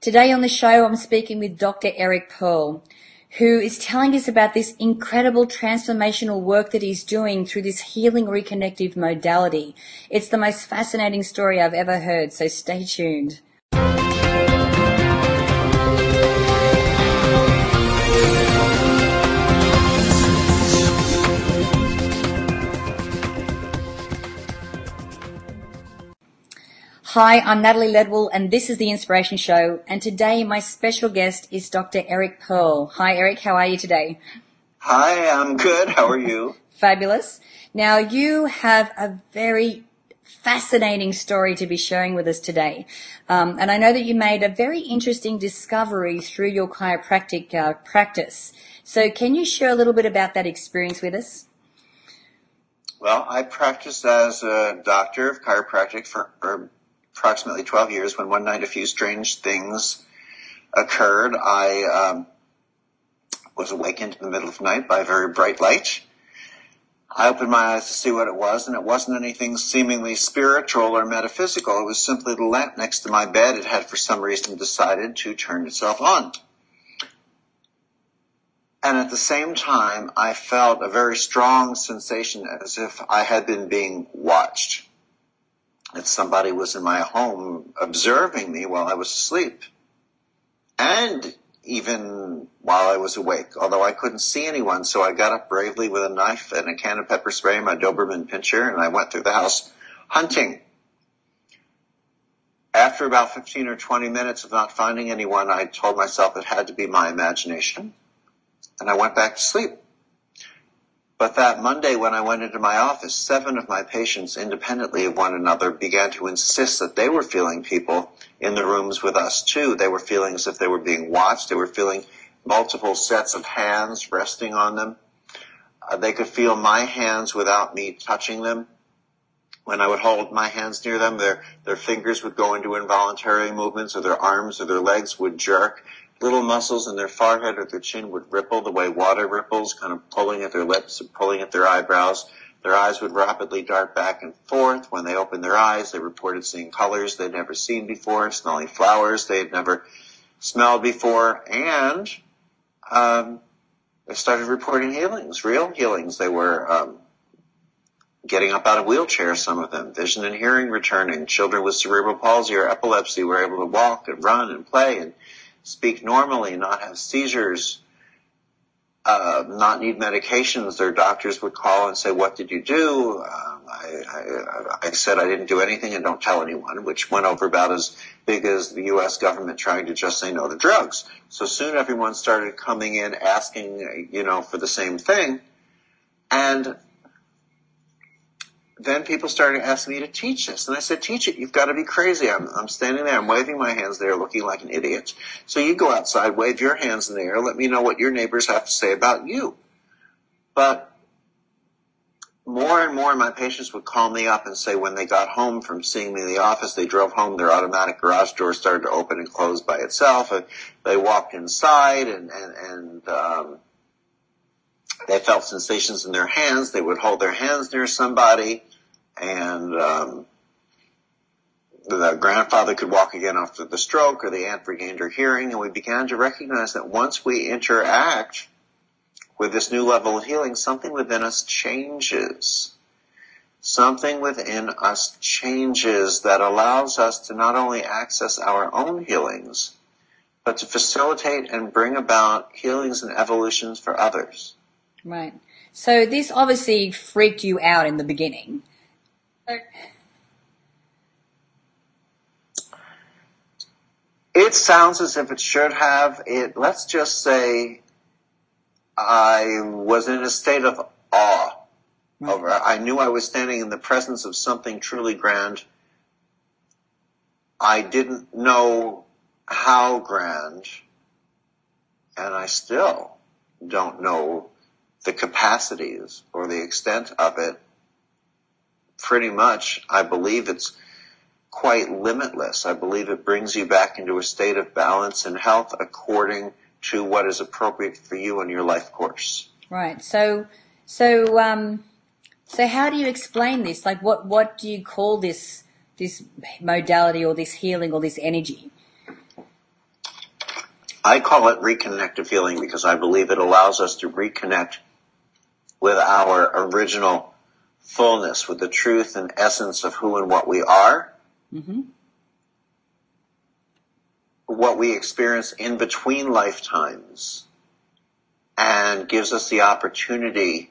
Today on the show, I'm speaking with Dr. Eric Pearl, who is telling us about this incredible transformational work that he's doing through this healing reconnective modality. It's the most fascinating story I've ever heard, so stay tuned. Hi, I'm Natalie Ledwell, and this is The Inspiration Show. And today, my special guest is Dr. Eric Pearl. Hi, Eric. How are you today? Hi, I'm good. How are you? Fabulous. Now, you have a very fascinating story to be sharing with us today. Um, and I know that you made a very interesting discovery through your chiropractic uh, practice. So, can you share a little bit about that experience with us? Well, I practiced as a doctor of chiropractic for, for approximately 12 years when one night a few strange things occurred. I um, was awakened in the middle of the night by a very bright light. I opened my eyes to see what it was, and it wasn't anything seemingly spiritual or metaphysical. It was simply the lamp next to my bed. It had, for some reason, decided to turn itself on. And at the same time, I felt a very strong sensation as if I had been being watched that somebody was in my home observing me while I was asleep. And even while I was awake, although I couldn't see anyone, so I got up bravely with a knife and a can of pepper spray my Doberman pinscher and I went through the house hunting. After about 15 or 20 minutes of not finding anyone, I told myself it had to be my imagination and I went back to sleep. But that Monday when I went into my office, seven of my patients independently of one another began to insist that they were feeling people in the rooms with us too. They were feeling as if they were being watched. They were feeling multiple sets of hands resting on them. Uh, they could feel my hands without me touching them. When I would hold my hands near them, their, their fingers would go into involuntary movements or their arms or their legs would jerk little muscles in their forehead or their chin would ripple the way water ripples, kind of pulling at their lips and pulling at their eyebrows. Their eyes would rapidly dart back and forth. When they opened their eyes, they reported seeing colors they'd never seen before, smelling flowers they had never smelled before, and um, they started reporting healings, real healings. They were um, getting up out of wheelchairs, some of them, vision and hearing returning. Children with cerebral palsy or epilepsy were able to walk and run and play and speak normally, not have seizures, uh, not need medications. Their doctors would call and say, "What did you do?" Um, I, I, I, said I didn't do anything and don't tell anyone, which went over about as big as the U.S. government trying to just say no to drugs. So soon everyone started coming in asking, you know, for the same thing, and then people started asking me to teach this. And I said, teach it. You've got to be crazy. I'm, I'm standing there. I'm waving my hands there looking like an idiot. So you go outside, wave your hands in the air. Let me know what your neighbors have to say about you. But more and more my patients would call me up and say when they got home from seeing me in the office, they drove home, their automatic garage door started to open and close by itself. And they walked inside and, and, and, um, they felt sensations in their hands. They would hold their hands near somebody and um, the grandfather could walk again after the stroke, or the aunt regained her hearing, and we began to recognize that once we interact with this new level of healing, something within us changes. Something within us changes that allows us to not only access our own healings, but to facilitate and bring about healings and evolutions for others. Right. So this obviously freaked you out in the beginning. It sounds as if it should have. It. Let's just say I was in a state of awe. Mm-hmm. Over. I knew I was standing in the presence of something truly grand. I didn't know how grand, and I still don't know the capacities or the extent of it pretty much, I believe it's quite limitless. I believe it brings you back into a state of balance and health according to what is appropriate for you and your life course. Right. So, so, um, so how do you explain this? Like, what, what do you call this, this modality or this healing or this energy? I call it reconnective healing because I believe it allows us to reconnect with our original fullness, with the truth and essence of who and what we are. Mm-hmm. What we experience in between lifetimes and gives us the opportunity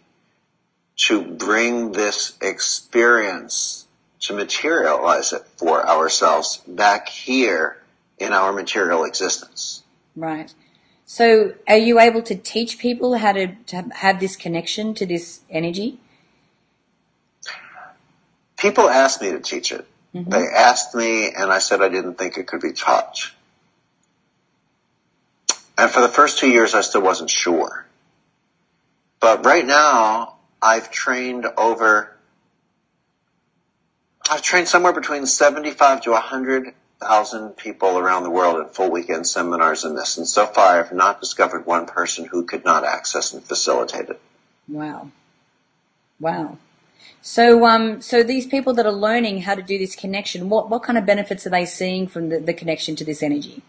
to bring this experience to materialize it for ourselves back here in our material existence. Right. So, are you able to teach people how to, to have this connection to this energy? People asked me to teach it. Mm-hmm. They asked me, and I said I didn't think it could be taught. And for the first two years, I still wasn't sure. But right now, I've trained over, I've trained somewhere between 75 to 100 thousand people around the world in full weekend seminars in this, and so far I've not discovered one person who could not access and facilitate it. Wow, wow. So, um, so these people that are learning how to do this connection, what what kind of benefits are they seeing from the, the connection to this energy?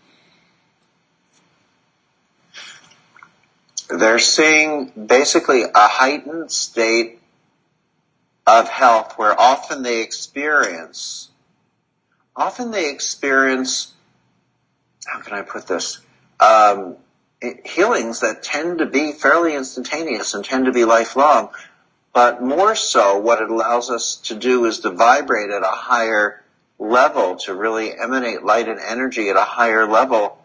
They're seeing basically a heightened state of health where often they experience often they experience, how can I put this, um, healings that tend to be fairly instantaneous and tend to be lifelong. But more so, what it allows us to do is to vibrate at a higher level, to really emanate light and energy at a higher level.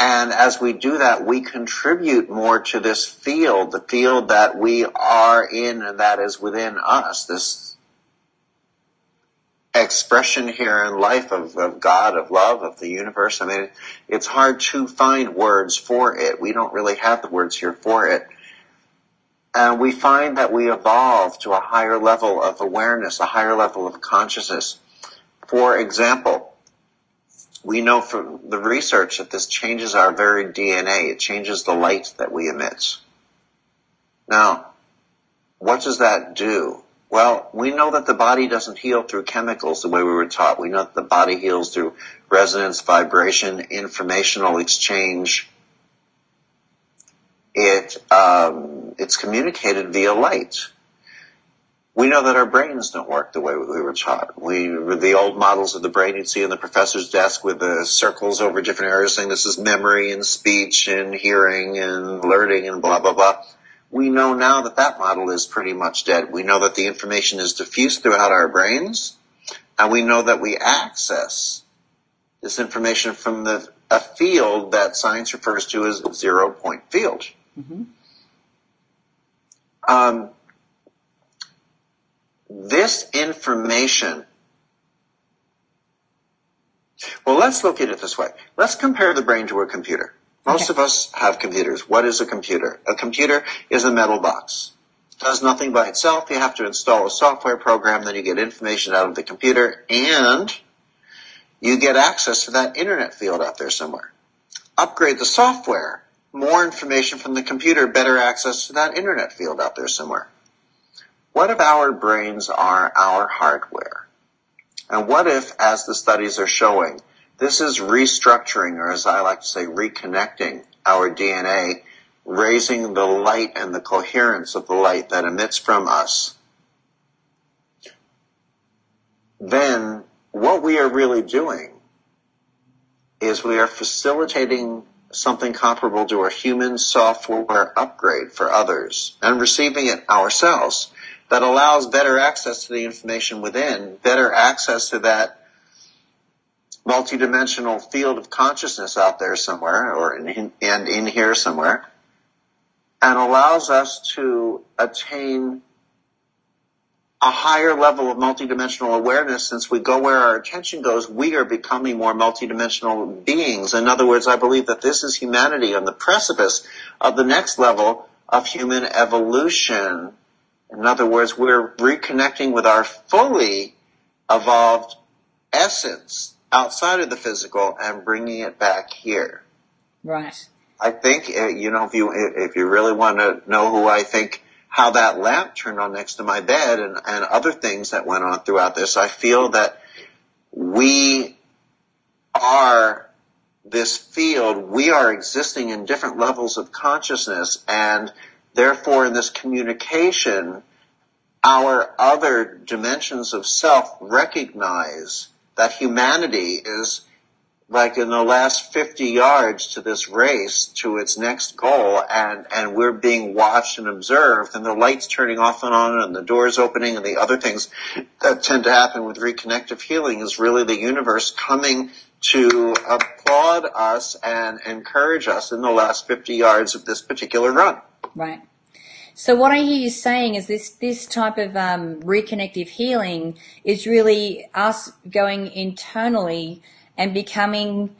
And as we do that, we contribute more to this field, the field that we are in and that is within us, this expression here in life of, of God, of love, of the universe. I mean, it's hard to find words for it. We don't really have the words here for it. And we find that we evolve to a higher level of awareness, a higher level of consciousness. For example, we know from the research that this changes our very DNA. It changes the light that we emit. Now, what does that do? Well, we know that the body doesn't heal through chemicals the way we were taught. We know that the body heals through resonance, vibration, informational exchange. It um, it's communicated via light. We know that our brains don't work the way we were taught. We the old models of the brain you'd see in the professor's desk with the circles over different areas saying this is memory and speech and hearing and learning and blah blah blah we know now that that model is pretty much dead. We know that the information is diffused throughout our brains, and we know that we access this information from the a field that science refers to as zero point field. Mm-hmm. Um, this information. Well, let's look at it this way. Let's compare the brain to a computer. Most okay. of us have computers. What is a computer? A computer is a metal box. It does nothing by itself. You have to install a software program, then you get information out of the computer, and you get access to that internet field out there somewhere. Upgrade the software. More information from the computer, better access to that internet field out there somewhere. What if our brains are our hardware? And what if, as the studies are showing, this is restructuring, or as I like to say, reconnecting our DNA, raising the light and the coherence of the light that emits from us. Then what we are really doing is we are facilitating something comparable to a human software upgrade for others and receiving it ourselves that allows better access to the information within, better access to that multidimensional field of consciousness out there somewhere or in, and in here somewhere and allows us to attain a higher level of multidimensional awareness since we go where our attention goes, we are becoming more multidimensional beings. In other words, I believe that this is humanity on the precipice of the next level of human evolution. In other words, we're reconnecting with our fully evolved essence outside of the physical and bringing it back here. Right. I think uh, you know if you if you really want to know who I think how that lamp turned on next to my bed and and other things that went on throughout this, I feel that we are this field, we are existing in different levels of consciousness and therefore in this communication, our other dimensions of self recognize that humanity is like in the last 50 yards to this race to its next goal and, and we're being watched and observed and the lights turning off and on and the doors opening and the other things that tend to happen with reconnective healing is really the universe coming to applaud us and encourage us in the last 50 yards of this particular run. Right. So what I hear you saying is this this type of um, reconnective healing is really us going internally and becoming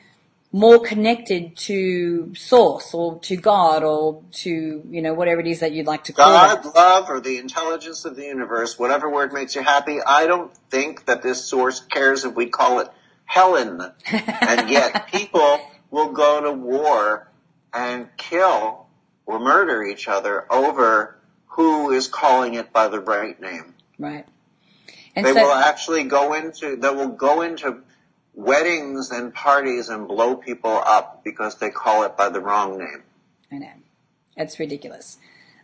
more connected to source or to God or to, you know, whatever it is that you'd like to call it. God, it. love, or the intelligence of the universe, whatever word makes you happy. I don't think that this source cares if we call it Helen. and yet people will go to war and kill or murder each other over who is calling it by the right name. Right. And they so, will actually go into, they will go into weddings and parties and blow people up because they call it by the wrong name. I know. It's ridiculous.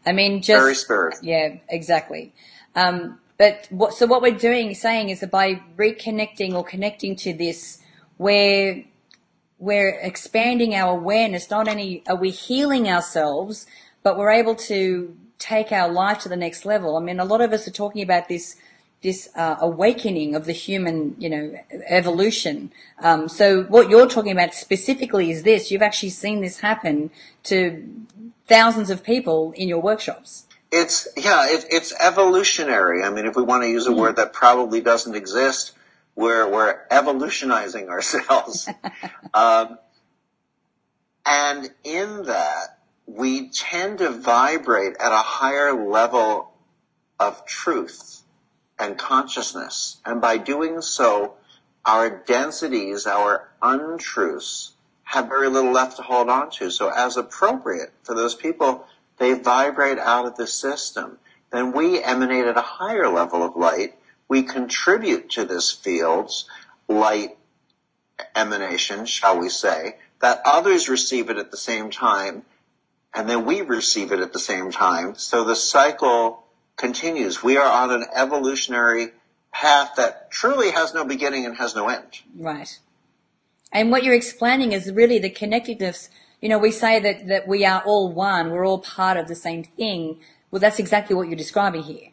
I mean, just. Very spirit. Yeah, exactly. Um, but what, so what we're doing, saying is that by reconnecting or connecting to this, we're, we're expanding our awareness. Not only are we healing ourselves, but we're able to take our life to the next level. I mean, a lot of us are talking about this this uh, awakening of the human, you know, evolution. Um, so what you're talking about specifically is this: you've actually seen this happen to thousands of people in your workshops. It's yeah, it, it's evolutionary. I mean, if we want to use a mm word that probably doesn't exist, we're we're evolutionizing ourselves, um, and in that we tend to vibrate at a higher level of truth and consciousness. And by doing so, our densities, our untruths, have very little left to hold on to. So as appropriate for those people, they vibrate out of the system. Then we emanate at a higher level of light. We contribute to this field's light emanation, shall we say, that others receive it at the same time, and then we receive it at the same time. So the cycle continues. We are on an evolutionary path that truly has no beginning and has no end. Right. And what you're explaining is really the connectedness. You know, we say that, that we are all one, we're all part of the same thing. Well, that's exactly what you're describing here.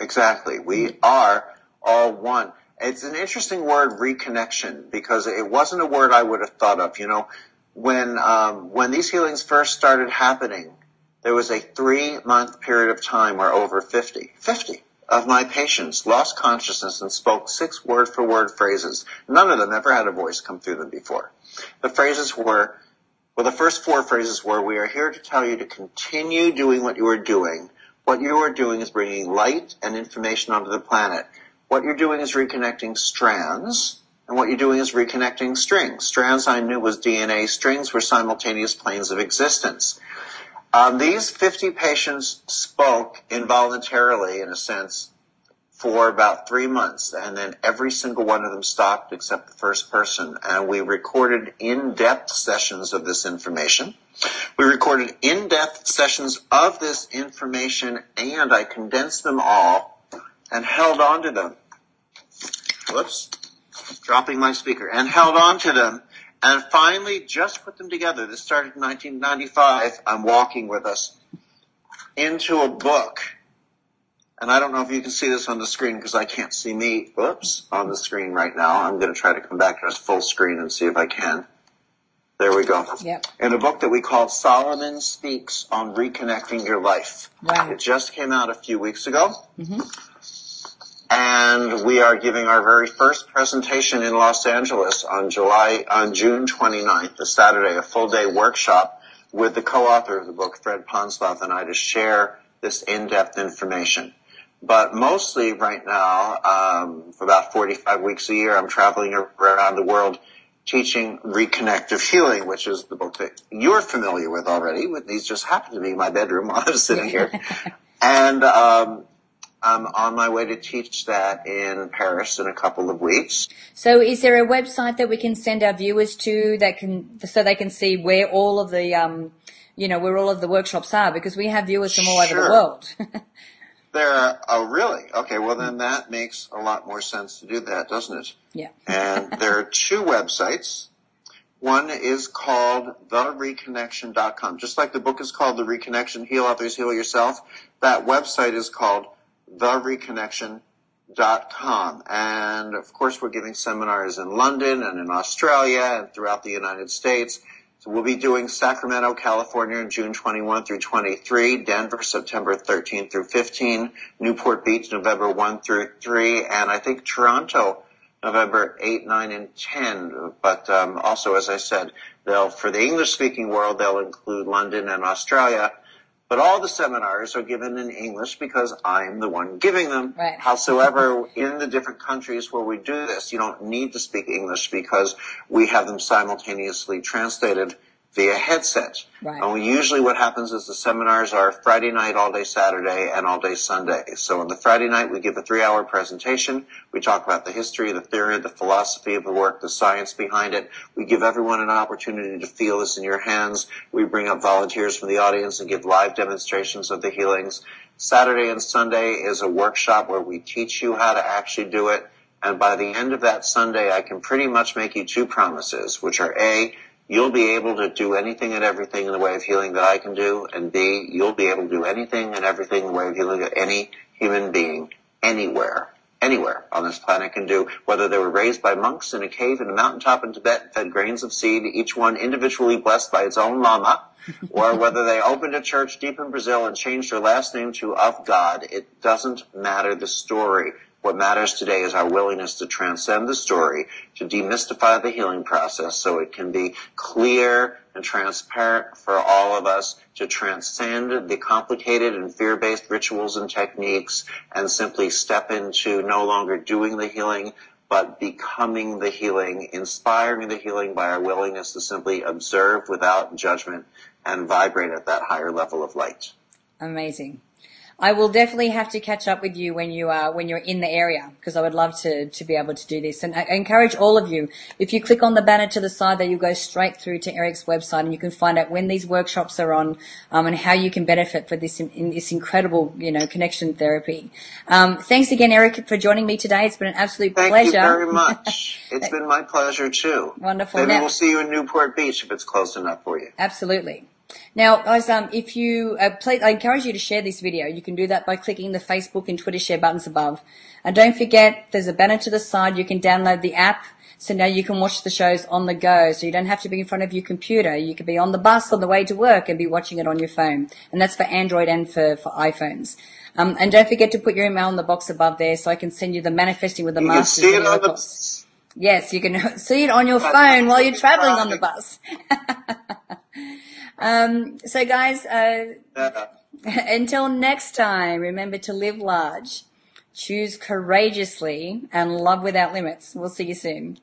Exactly. We are all one. It's an interesting word, reconnection, because it wasn't a word I would have thought of. You know, when um, when these healings first started happening, there was a three month period of time where over 50, 50 of my patients lost consciousness and spoke six word for word phrases. None of them ever had a voice come through them before. The phrases were, well, the first four phrases were, we are here to tell you to continue doing what you are doing. What you are doing is bringing light and information onto the planet. What you're doing is reconnecting strands, and what you're doing is reconnecting strings. Strands I knew was DNA, strings were simultaneous planes of existence. Um, these 50 patients spoke involuntarily, in a sense, for about three months, and then every single one of them stopped except the first person. And we recorded in-depth sessions of this information. We recorded in-depth sessions of this information, and I condensed them all and held on to them. Whoops, dropping my speaker, and held on to them and finally just put them together. This started in 1995. I'm walking with us into a book. And I don't know if you can see this on the screen because I can't see me, whoops, on the screen right now. I'm going to try to come back to us full screen and see if I can. There we go. Yep. In a book that we called Solomon Speaks on Reconnecting Your Life. Wow. It just came out a few weeks ago. Mm-hmm and we are giving our very first presentation in Los Angeles on July, on June 29th, the Saturday, a full day workshop with the co-author of the book, Fred Ponzlov, and I to share this in-depth information. But mostly right now, um, for about 45 weeks a year, I'm traveling around the world teaching reconnective healing, which is the book that you're familiar with already. These just happen to be my bedroom while I was sitting here. and um, I'm on my way to teach that in Paris in a couple of weeks. So is there a website that we can send our viewers to that can, so they can see where all of the, um, you know, where all of the workshops are? Because we have viewers from all over the world. There are, oh really? Okay, well then that makes a lot more sense to do that, doesn't it? yeah. And there are two websites. One is called thereconnection.com. Just like the book is called The Reconnection, Heal Others, Heal Yourself, that website is called thereconnection.com. And of course we're giving seminars in London and in Australia and throughout the United States. So we'll be doing Sacramento, California in June 21 through 23, Denver September 13 through 15, Newport Beach November 1 through 3, and I think Toronto November 8, 9, and 10. But um, also, as I said, they'll for the English speaking world, they'll include London and Australia. But all the seminars are given in English because I'm the one giving them. Right. Howsoever, in the different countries where we do this, you don't need to speak English because we have them simultaneously translated via headset. Right. And we usually what happens is the seminars are Friday night, all day Saturday, and all day Sunday. So on the Friday night, we give a three hour presentation. We talk about the history, the theory, the philosophy of the work, the science behind it. We give everyone an opportunity to feel this in your hands. We bring up volunteers from the audience and give live demonstrations of the healings. Saturday and Sunday is a workshop where we teach you how to actually do it. And by the end of that Sunday, I can pretty much make you two promises, which are A, you'll be able to do anything and everything in the way of healing that I can do, and B, you'll be able to do anything and everything in the way of healing that any human being anywhere, anywhere on this planet can do, whether they were raised by monks in a cave in a mountaintop in Tibet, and fed grains of seed, each one individually blessed by its own lama, or whether they opened a church deep in Brazil and changed their last name to of God. It doesn't matter the story. What matters today is our willingness to transcend the story, to demystify the healing process so it can be clear and transparent for all of us, to transcend the complicated and fear-based rituals and techniques and simply step into no longer doing the healing, but becoming the healing, inspiring the healing by our willingness to simply observe without judgment and vibrate at that higher level of light. Amazing. I will definitely have to catch up with you when you are when you're in the area because I would love to to be able to do this. And I encourage all of you if you click on the banner to the side, there you go straight through to Eric's website, and you can find out when these workshops are on um, and how you can benefit for this in, in this incredible you know connection therapy. Um, thanks again, Eric, for joining me today. It's been an absolute Thank pleasure. Thank you very much. It's been my pleasure too. Wonderful. Maybe Now- we'll see you in Newport Beach if it's close enough for you. Absolutely. Now, guys, um, if you, uh, play, I encourage you to share this video. You can do that by clicking the Facebook and Twitter share buttons above. And don't forget, there's a banner to the side. You can download the app. So now you can watch the shows on the go. So you don't have to be in front of your computer. You could be on the bus on the way to work and be watching it on your phone. And that's for Android and for, for iPhones. Um, and don't forget to put your email in the box above there so I can send you the manifesting with the You can masters see it on the. Yes, you can see it on your phone while you're traveling on the bus. um, so guys, uh, until next time, remember to live large, choose courageously, and love without limits. We'll see you soon.